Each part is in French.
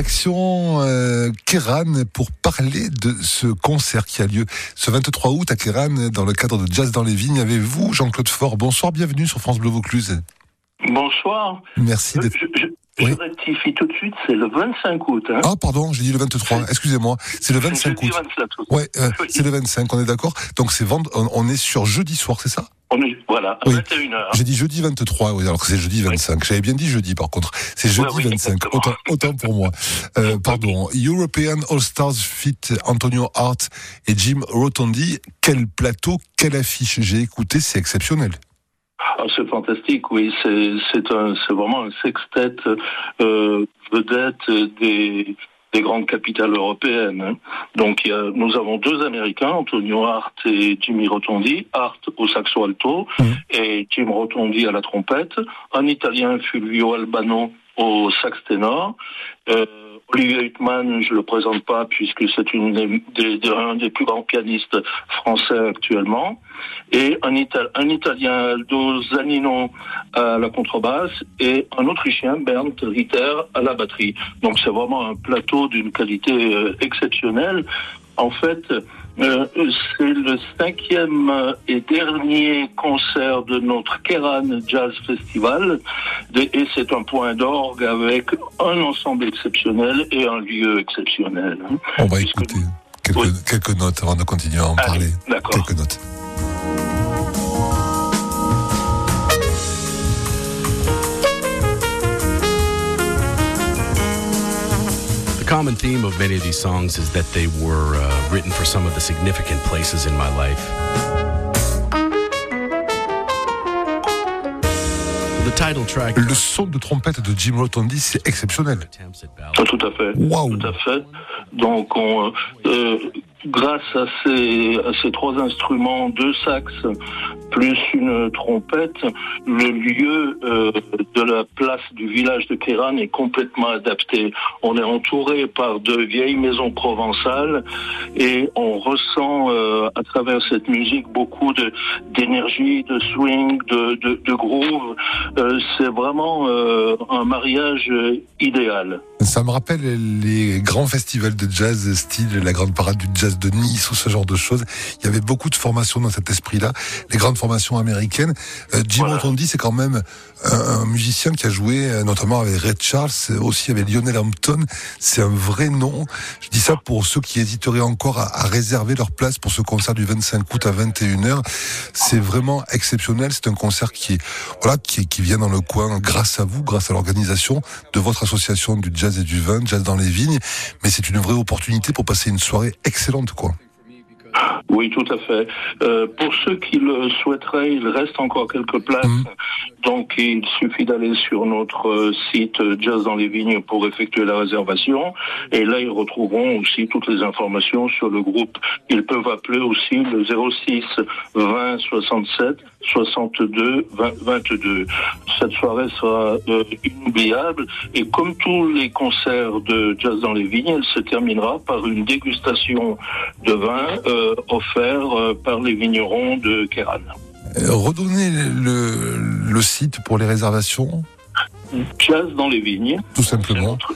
Direction euh, Kéran pour parler de ce concert qui a lieu ce 23 août à Kéran dans le cadre de Jazz dans les Vignes. Avez-vous Jean-Claude Faure Bonsoir, bienvenue sur France Bleu Vaucluse. Bonsoir. Merci Je, d'être... je- je Oui. rectifie tout de suite, c'est le 25 août. Hein. Ah pardon, j'ai dit le 23, excusez-moi. C'est le 25 Jeudi août. 27 août. Ouais, euh, Oui. c'est le 25, on est d'accord Donc c'est vend... on est sur jeudi soir, c'est ça? Voilà, à Oui. 21h. J'ai dit jeudi 23, oui, alors que c'est jeudi 25. J'avais bien dit jeudi par contre. C'est jeudi Ouais, oui, 25. exactement. Autant, autant pour moi. Euh, pardon. European All-Stars Fit Antonio Hart et Jim Rotondi. Quel plateau, quelle affiche. J'ai écouté, c'est exceptionnel. Ah, c'est fantastique, oui. C'est vraiment un sextet euh, vedette des des grandes capitales européennes. hein. Donc, il y a, nous avons deux Américains, Antonio Hart et Jimmy Rotondi. Hart au saxo alto Mhm. et Jim Rotondi à la trompette. Un Italien, Fulvio Albano, au sax ténor. Euh, Olivier Huitman, je le présente pas puisque c'est une des, un des plus grands pianistes français actuellement. Et un Italien, Aldo Zanino, à la contrebasse et un Autrichien, Bernd Ritter, à la batterie. Donc c'est vraiment un plateau d'une qualité euh, exceptionnelle. En fait, euh, c'est le cinquième euh, et dernier concert de notre Keran Jazz Festival et c'est un point d'orgue avec un ensemble exceptionnel et un lieu exceptionnel. hein. On va Puisque- écouter quelques, Oui. quelques notes avant de continuer à en Allez, parler. d'accord. Quelques notes. Common theme of many of these songs is that they were uh, written for some of the significant places in my life. The title track. Le son de trompette de Jim Rotondi, c'est exceptionnel. Tout à fait. Waouh. Tout à fait. Donc, on, euh, grâce à ces, trois instruments, deux sax plus une trompette, le lieu euh, de la place du village de Kéran est complètement adapté. On est entouré par de vieilles maisons provençales et on ressent euh, à travers cette musique beaucoup d'énergie, de swing, de, groove. Euh, C'est vraiment un mariage idéal. Ça me rappelle les grands festivals de jazz, style la grande parade du jazz de Nice ou ce genre de choses. Il y avait beaucoup de formations dans cet esprit-là, les grandes formations américaines. Euh, Jim Voilà. Rotondi, c'est quand même un, un musicien qui a joué euh, notamment avec Red Charles, aussi avec Lionel Hampton. C'est un vrai nom. Je dis ça pour ceux qui hésiteraient encore à, à réserver leur place pour ce concert du 25 août à 21h. C'est vraiment exceptionnel. C'est un concert qui, voilà, qui, qui vient dans le coin grâce à vous, grâce à l'organisation de votre association du jazz et du vin, Jazz dans les vignes. Mais c'est une vraie opportunité pour passer une soirée excellente, quoi. Oui, tout à fait. Euh, pour ceux qui le souhaiteraient, il reste encore quelques places. Mhm. Donc, il suffit d'aller sur notre euh, site euh, Jazz dans les Vignes pour effectuer la réservation. Et là, ils retrouveront aussi toutes les informations sur le groupe. Ils peuvent appeler aussi le 06 20 67 62 20 22. Cette soirée sera euh, inoubliable. Et comme tous les concerts de Jazz dans les Vignes, elle se terminera par une dégustation de vin euh, offert par les vignerons de Kéran. Euh, redonnez le, le site pour les réservations, Jazz dans les vignes. tout simplement. notre-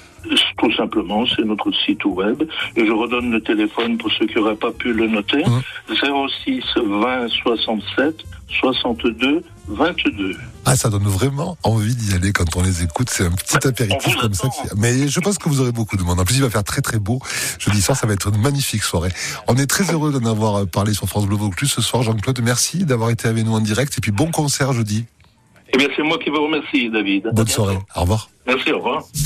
Tout simplement, c'est notre site web. Et je redonne le téléphone pour ceux qui n'auraient pas pu le noter. Mhm. 06 20 67 62 22. Ah, ça donne vraiment envie d'y aller quand on les écoute. C'est un petit On apéritif comme ça. qui- Mais je pense que vous aurez beaucoup de monde. En plus, il va faire très très beau. Jeudi soir, ça va être une magnifique soirée. On est très heureux d'en avoir parlé sur France Bleu Vaucluse ce soir. Jean-Claude, merci d'avoir été avec nous en direct. Et puis bon concert jeudi. Eh bien, c'est moi qui vous remercie, David. Bonne soirée. Au revoir. Merci, au revoir.